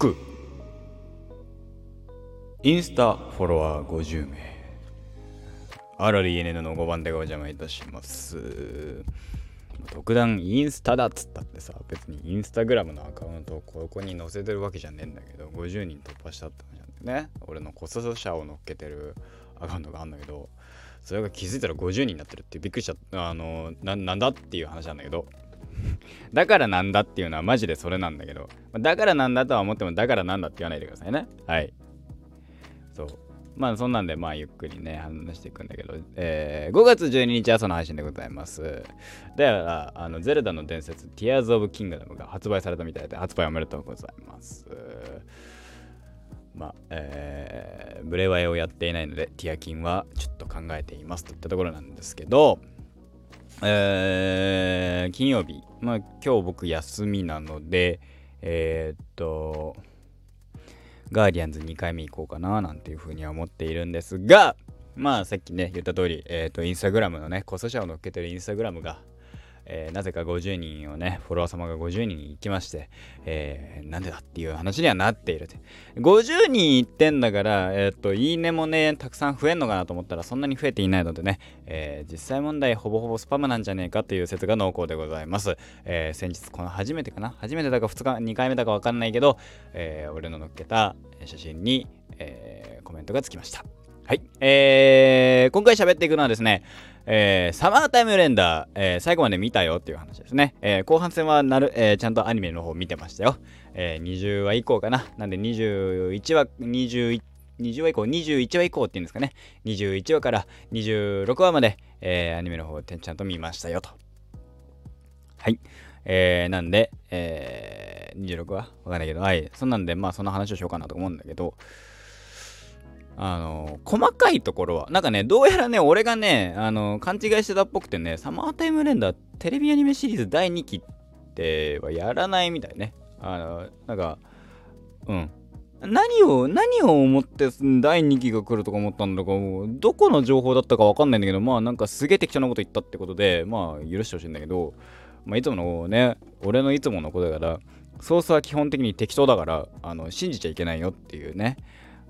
祝インスタフォロワー50名。あらり NN の5番でお邪魔いたします。特段インスタだっつったってさ別にインスタグラムのアカウントをここに載せてるわけじゃねえんだけど50人突破したって話なんだよね。俺の子育者を乗っけてるアカウントがあるんだけどそれが気づいたら50人になってるってびっくりしちゃったあのなんだっていう話なんだけど。だからなんだっていうのはマジでそれなんだけどだからなんだとは思ってもだからなんだって言わないでくださいね。はい。そう。まあそんなんでまあゆっくりね話していくんだけど、えー、5月12日朝の配信でございます。だからあのゼルダの伝説 Tears of Kingdom が発売されたみたいで発売おめでとうございます。まあ、えー、ブレワイをやっていないのでティアキンはちょっと考えていますといったところなんですけどえー、金曜日、まあ今日僕休みなので、えー、っと、ガーディアンズ2回目行こうかななんていうふうには思っているんですが、まあさっきね言った通り、えっ、と、インスタグラムのね、コスシャを乗っけてるインスタグラムが、えー、なぜか50人をね、フォロワー様が50人に行きまして、えー、なんでだっていう話にはなっている。50人行ってんだから、えっ、と、いいねもね、たくさん増えんのかなと思ったら、そんなに増えていないのでね、え実際問題、ほぼほぼスパムなんじゃねえかという説が濃厚でございます。え先日、この初めてかな？初めてだか2日、2回目だかわかんないけど、え俺の載っけた写真に、えコメントがつきました。はい。えー、今回喋っていくのはですね、えー、サマータイムレンダー、えー、最後まで見たよっていう話ですね。えー、後半戦はなる、えー、ちゃんとアニメの方見てましたよ。えー、20話以降かな。なんで21話、21 20話以降、21話以降っていうんですかね。21話から26話まで、えー、アニメの方ちゃんと見ましたよと。はい。えー、なんで、えー、26話？わかんないけど、はい。そんなんで、まあその話をしようかなと思うんだけど、あの、細かいところは、なんかね、どうやらね、俺がね、あの、勘違いしてたっぽくてね、サマータイムレンダーテレビアニメシリーズ第2期ってはやらないみたいね。あの、なんか、うん。何を、何を思って第2期が来るとか思ったんだか、もうどこの情報だったかわかんないんだけど、まあなんかすげえ適当なこと言ったってことで、まあ許してほしいんだけど、まあいつものね、俺のいつものことだから、ソースは基本的に適当だから、あの、信じちゃいけないよっていうね。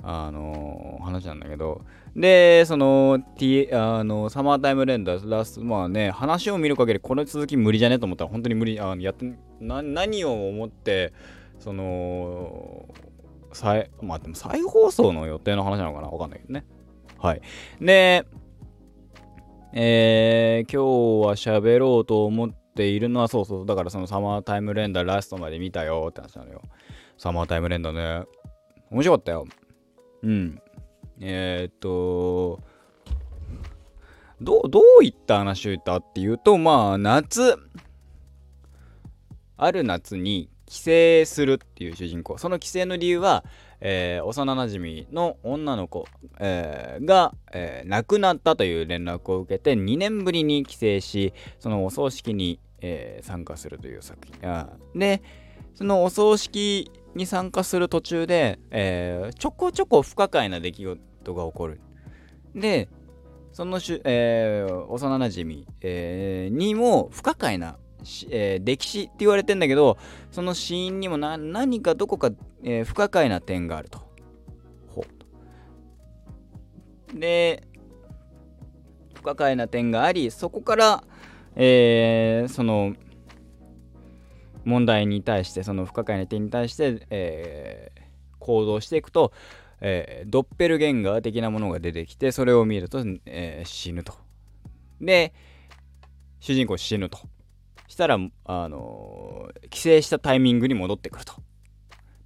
あのー、話なんだけど、で、その、T、あの、サマータイムレンダー、ラスまあね、話を見る限りこの続き無理じゃねと思ったら本当に無理、あやってな、何を思って、その、再、まあでも再放送の予定の話なのかなわかんないけどね。はい。で、えー、今日は喋ろうと思っているのは、そうそう、だからそのサマータイムレンダーラストまで見たよって話なのよ。サマータイムレンダーね、面白かったよ。うん。えー、っと、どう、どういった話を言ったっていうと、まあ、夏、ある夏に帰省するっていう主人公。その帰省の理由は、えー、幼なじみの女の子、えー、が、えー、亡くなったという連絡を受けて2年ぶりに帰省しそのお葬式に、え参加するという作品でそのお葬式に参加する途中で、えー、ちょこちょこ不可解な出来事が起こる。で、そのしゅ、えー、幼なじみ、えー、にも不可解な、えー、歴史って言われてんだけど、その死因にもな何かどこか、えー、不可解な点があると。ほうで、不可解な点があり、そこから、えー、その、問題に対してその不可解な点に対して、えー、行動していくと、えー、ドッペルゲンガー的なものが出てきてそれを見ると、えー、死ぬと。で主人公死ぬと。したら、あのー、帰省したタイミングに戻ってくると。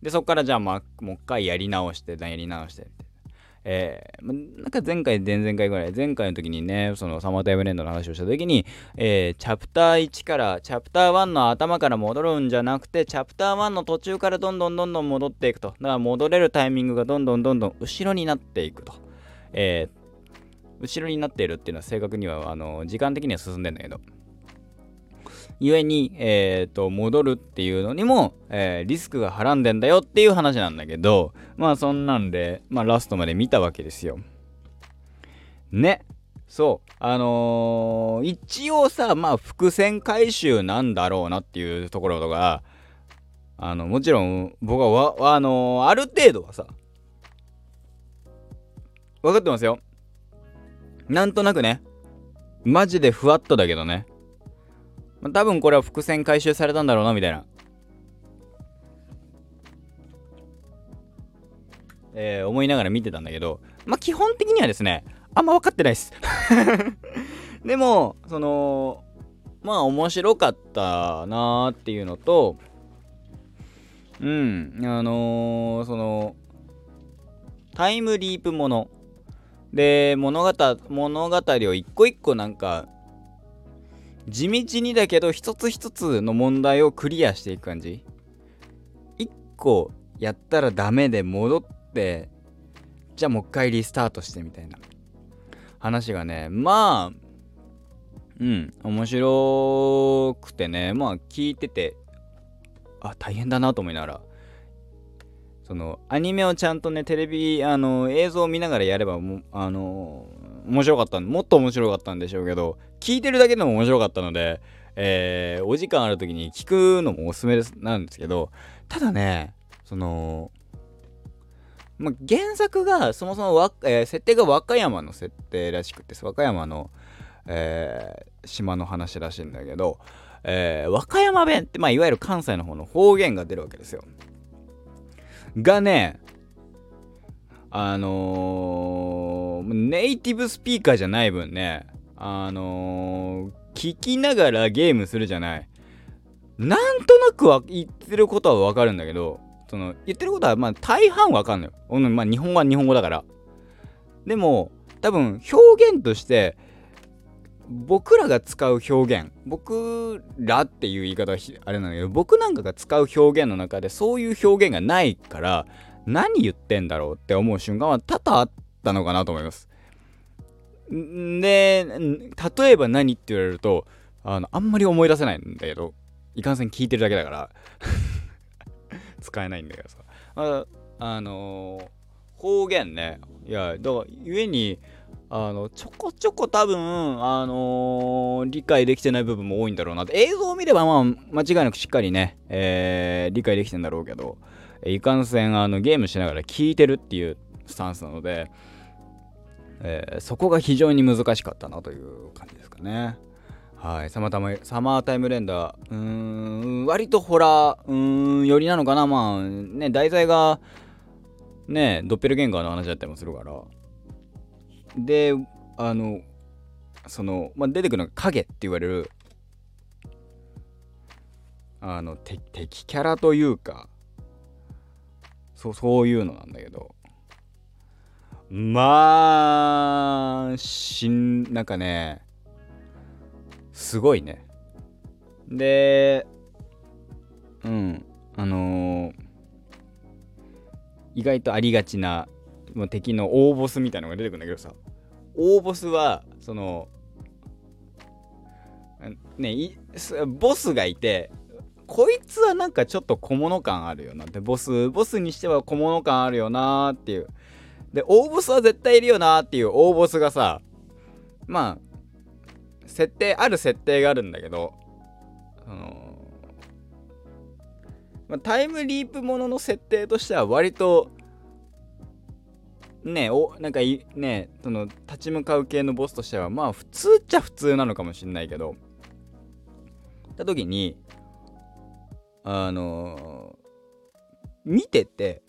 でそこからじゃあ、まあ、もう一回やり直してやり直してえー、なんか前回、前々回ぐらい、前回の時にね、そのサマータイムレンドの話をした時に、えー、チャプター1から、チャプター1の頭から戻るんじゃなくて、チャプター1の途中からどんどんどんどん戻っていくと。だから戻れるタイミングがどんどんどんどん後ろになっていくと。えー、後ろになっているっていうのは正確には、あの、時間的には進んでんだけど。ゆえに、えっ、ー、と、戻るっていうのにも、えー、リスクがはらんでんだよっていう話なんだけど、まあそんなんで、まあラストまで見たわけですよ。ね。そう。あのー、一応さ、まあ伏線回収なんだろうなっていうところとか、あのもちろん僕はわあのある程度はさ分かってますよなんとなくねマジでふわっとだけどね、まあ、多分これは伏線回収されたんだろうなみたいな。えー、思いながら見てたんだけど。まあ基本的にはですねあんま分かってないです。でもそのまあ面白かったなーっていうのとうんあのー、そのタイムリープもの。で物語物語を一個一個なんか地道にだけど一つ一つの問題をクリアしていく感じ。一個やったらダメで戻ってじゃあもう一回リスタートしてみたいな。話がねまあうん面白くてねまあ聞いててあ大変だなと思いながら。そのアニメをちゃんとねテレビあの映像を見ながらやればもあの面白かったもっと面白かったんでしょうけど聞いてるだけでも面白かったので、えー、お時間ある時に聞くのもおすすめですなんですけどただねそのま、原作がそもそもわ、えー、設定が和歌山の設定らしくて和歌山の、えー、島の話らしいんだけど、えー、和歌山弁って、まあ、いわゆる関西の方の方言が出るわけですよ。がね、あのー、ネイティブスピーカーじゃない分ね、あのー、聞きながらゲームするじゃない。なんとなくは言ってることはわかるんだけど、その言ってることはまあ大半わかんのよ。まあ日本は日本語だから。でも多分表現として僕らが使う表現僕らっていう言い方はあれなんだけど僕なんかが使う表現の中でそういう表現がないから何言ってんだろうって思う瞬間は多々あったのかなと思います。で例えば何って言われるとあのあんまり思い出せないんだけどいかんせん聞いてるだけだから 使えないんだけどさ。ああのー、方言ね。いやだから故にあのちょこちょこ多分、あのー、理解できてない部分も多いんだろうな。って映像を見ればまあ間違いなくしっかりね、えー、理解できてんだろうけどいかんせんあのゲームしながら聞いてるっていうスタンスなので、えー、そこが非常に難しかったなという感じですかね。はい、サマータイムサマータイムレンダー、うーん、割とホラー、うーん、よりなのかな、まあ、ね、題材が、ね、ドッペルゲンガーの話だったりもするから、であのその、まあ、出てくるのが影って言われるあの敵キャラというかそうそういうのなんだけど。まあしんなんかねすごいね。でうんあのー、意外とありがちなもう敵の大ボスみたいなのが出てくるんだけどさ。大ボスはそのねボスがいてこいつはなんかちょっと小物感あるよな。ってボスボスにしては小物感あるよなっていう。で大ボスは絶対いるよなっていう大ボスがさまあ設定ある設定があるんだけどあのまあ、タイムリープものの設定としては割とねおなんかいねその立ち向かう系のボスとしてはまあ普通っちゃ普通なのかもしんないけどた時にあのー、見てて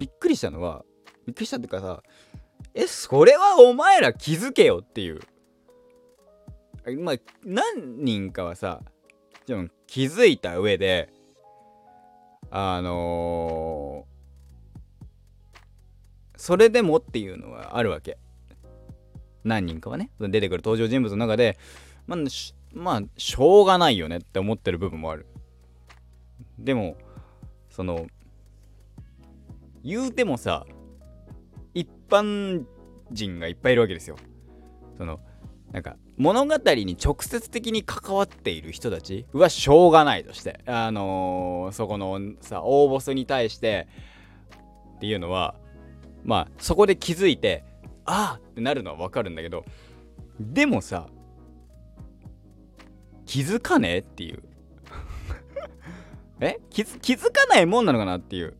びっくりしたのはびっくりしたっていうかさえそれはお前ら気づけよっていう。まあ何人かはさでも気づいた上であのーそれでもっていうのはあるわけ。何人かはね出てくる登場人物の中でまあしまあしょうがないよねって思ってる部分もある。でもその言うてもさ一般人がいっぱいいるわけですよ。そのなんか物語に直接的に関わっている人たちはしょうがないとしてあのー、そこのさ大ボスに対してっていうのはまあそこで気づいてああってなるのはわかるんだけどでもさ気づかねえっていう。え？気づ気づかないもんなのかなっていう。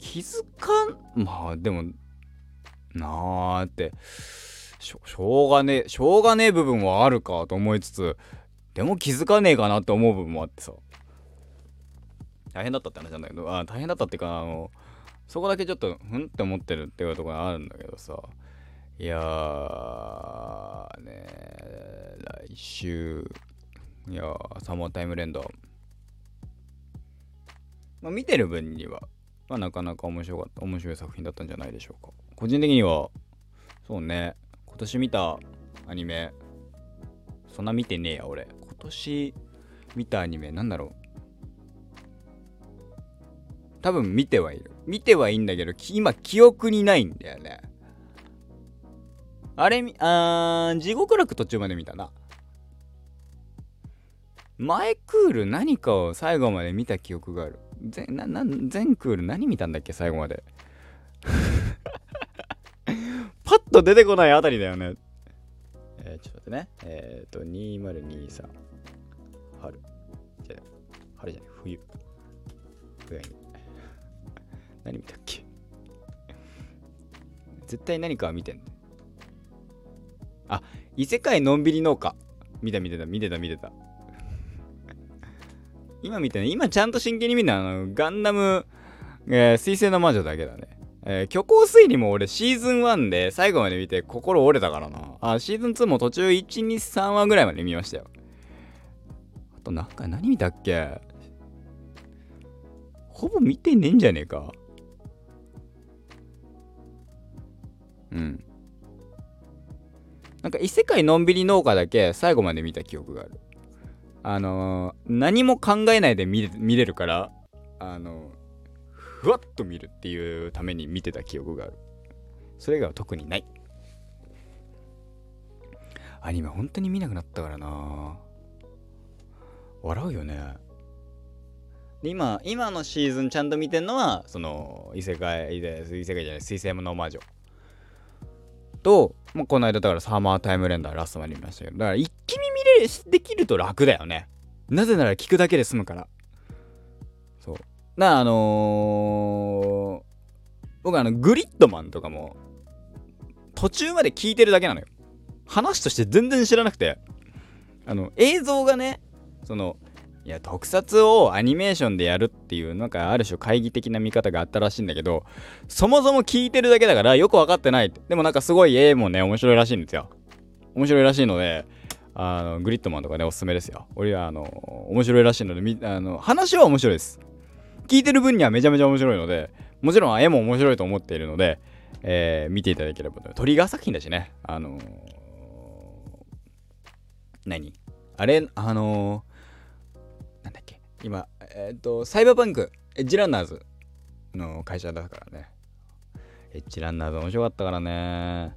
気づかん？まあでもなあって。しょうがねえしょうがねえ部分はあるかと思いつつでも気づかねえかなって思う部分もあってさ。大変だったって話なんだけどあ大変だったっていうかあのそこだけちょっとふんって思ってるっていうところがあるんだけどさ。いやーね来週。いやサモータイムレンドまあ見てる分には。まあなかなか面白かった面白い作品だったんじゃないでしょうか。個人的にはそうね今年見たアニメそんな見てねえや俺。今年見たアニメなんだろう。多分見てはいる。見てはいいんだけど今記憶にないんだよね。あれあー地獄楽途中まで見たな。前クール何かを最後まで見た記憶がある。全なな全クール何見たんだっけ最後まで。パッと出てこないあたりだよね。えー、ちょっと待ってね。えっ、ー、と2023春。じゃ春じゃない。冬。冬に何見たっけ？絶対何かは見てんあ異世界のんびり農家。見た見てた。見てた見てた今見てね今ちゃんと真剣に見るのはあのガンダム、えー、水星の魔女だけだねえー、虚構推理も俺シーズン1で最後まで見て心折れたからな。あ、シーズン2も途中1、2、3話ぐらいまで見ましたよ。あとなんか何見たっけ？ほぼ見てねえんじゃねえか。うん。なんか異世界のんびり農家だけ最後まで見た記憶がある。あのー、何も考えないで見れるから、あのー、ふわっと見るっていうために見てた記憶がある。それ以外は特にない。アニメ本当に見なくなったからな笑うよね。今、今のシーズンちゃんと見てんのは、その、異世界、異世界じゃない、水星の魔女。と、まあ、この間だからサーマータイムレンダーラストまで見ましたけど、だから一気見れできると楽だよね。なぜなら聞くだけで済むから。そう。だからあのー、僕あの、グリッドマンとかも、途中まで聞いてるだけなのよ。話として全然知らなくて。あの、映像がね、その、いや特撮をアニメーションでやるっていうなんかある種懐疑的な見方があったらしいんだけどそもそも聞いてるだけだからよく分かってないでもなんかすごい絵もね面白いらしいんですよ面白いらしいのであのグリッドマンとかねおすすめですよ。俺はあの面白いらしいのであの話は面白いです。聞いてる分にはめちゃめちゃ面白いのでもちろん絵も面白いと思っているので、えー、見ていただければとトリガー作品だしね。あのー、何？あれあのー今、えっ、ー、と、サイバーパンク、エッジランナーズの会社だからね。エッジランナーズ面白かったからね。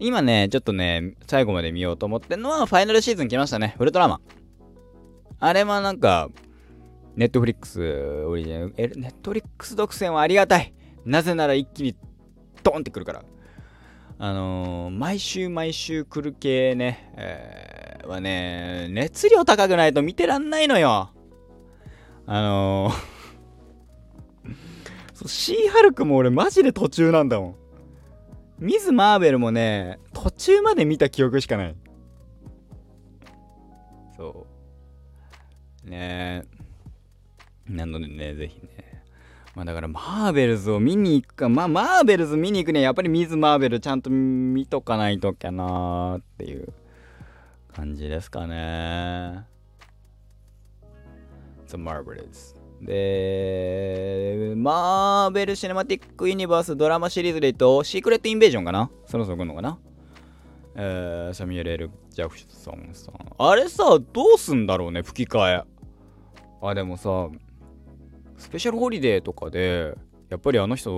今ね、ちょっとね、最後まで見ようと思ってんのは、ファイナルシーズン来ましたね。ウルトラマン。あれはなんか、ネットフリックスオリジナル、ネットフリックス独占はありがたい。なぜなら一気にドンってくるから。あのー、毎週毎週来る系ね、えー、はね、熱量高くないと見てらんないのよ。あのー シーハルクも俺マジで途中なんだもん。ミズ・マーベルもね、途中まで見た記憶しかない。そう。ねえ。なのでね、ぜひね。まあだからマーベルズを見に行くか、まあマーベルズ見に行くにはやっぱりミズ・マーベルちゃんと見とかないときゃなーっていう感じですかね。The Marvelous で、マーベル・シネマティック・ユニバースドラマシリーズで言うと、シークレット・インベージョンかな？そろそろ来るのかな？えー、サミュエル・エル・ジャクソンさん。あれさ、どうすんだろうね、吹き替え。あ、でもさ、スペシャルホリデーとかで、やっぱりあの人、ん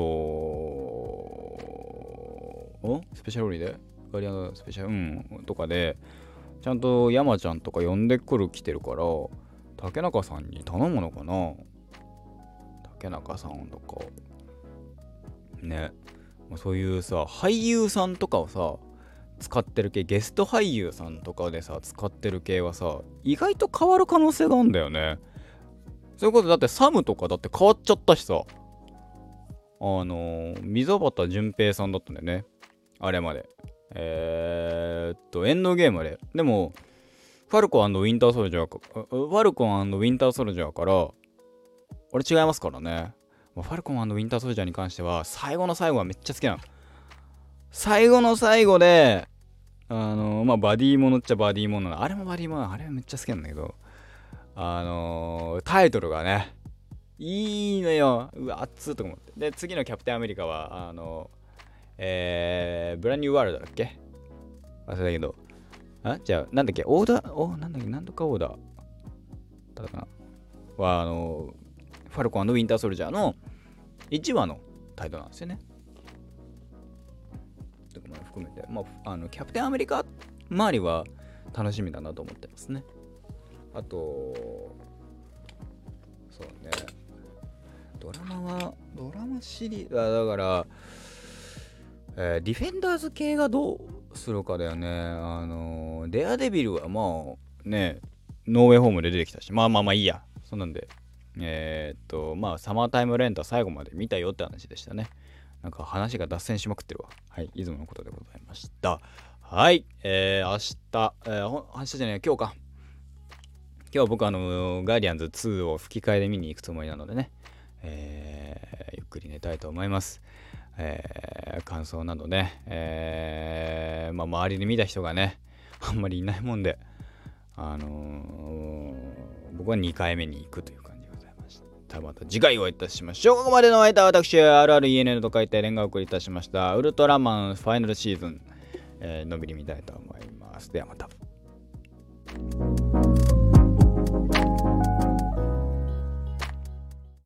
スペシャルホリデーガリアンスペシャル、うん、とかで、ちゃんと山ちゃんとか呼んでくる来てるから、竹中さんに頼むのかな？竹中さんとか。ね。そういうさ俳優さんとかをさ使ってる系ゲスト俳優さんとかでさ使ってる系はさ意外と変わる可能性があるんだよね。そういうことだってサムとかだって変わっちゃったしさあの溝端淳平さんだったんだよね。あれまで。えー、っとエンドゲームででもファルコンウィンターソルジャーかファルコンウィンターソルジャーから俺違いますからね。ファルコンウィンターソルジャーに関しては最後の最後はめっちゃ好きなの。最後の最後であのまあバディものっちゃバディもの。あれもバディもの。あれめっちゃ好きなんだけど。あのー、タイトルがねいいのよ。うわ熱っと思って。で次のキャプテンアメリカはあのえー、ブランニューワールドだっけ？忘れたけど。あじゃあなんだっけ？オーダー？おなんだっけ？なんとかオーダーだったかな？はあのァルコンウィンターソルジャーの1話のタイトルなんですよね。とかも含めて、まあ、あのキャプテンアメリカ周りは楽しみだなと思ってますね。あとそうね。ドラマはドラマシリーズだからえー、ディフェンダーズ系がどうするかだよね。あのー、デアデビルはまあね、ノーウェイホームで出てきたし、まあまあまあいいや。そんなんで、えー、っと、まあサマータイムレンタ最後まで見たよって話でしたね。なんか話が脱線しまくってるわ。はい、いつものことでございました。はい、えー、明日、えー、明日じゃない、今日か。今日僕あの、ガーディアンズ2を吹き替えで見に行くつもりなのでね、えー、ゆっくり寝たいと思います。えー、感想などね、えー、まあ、周りで見た人がね、あんまりいないもんで、あのー、僕は2回目に行くという感じでございましたまた次回お会いいたしましょう。ここまでのお相手は私、RRENN と書いて連絡お送りいたしました。ウルトラマンファイナルシーズン、えー、のびり見たいと思います。ではまた。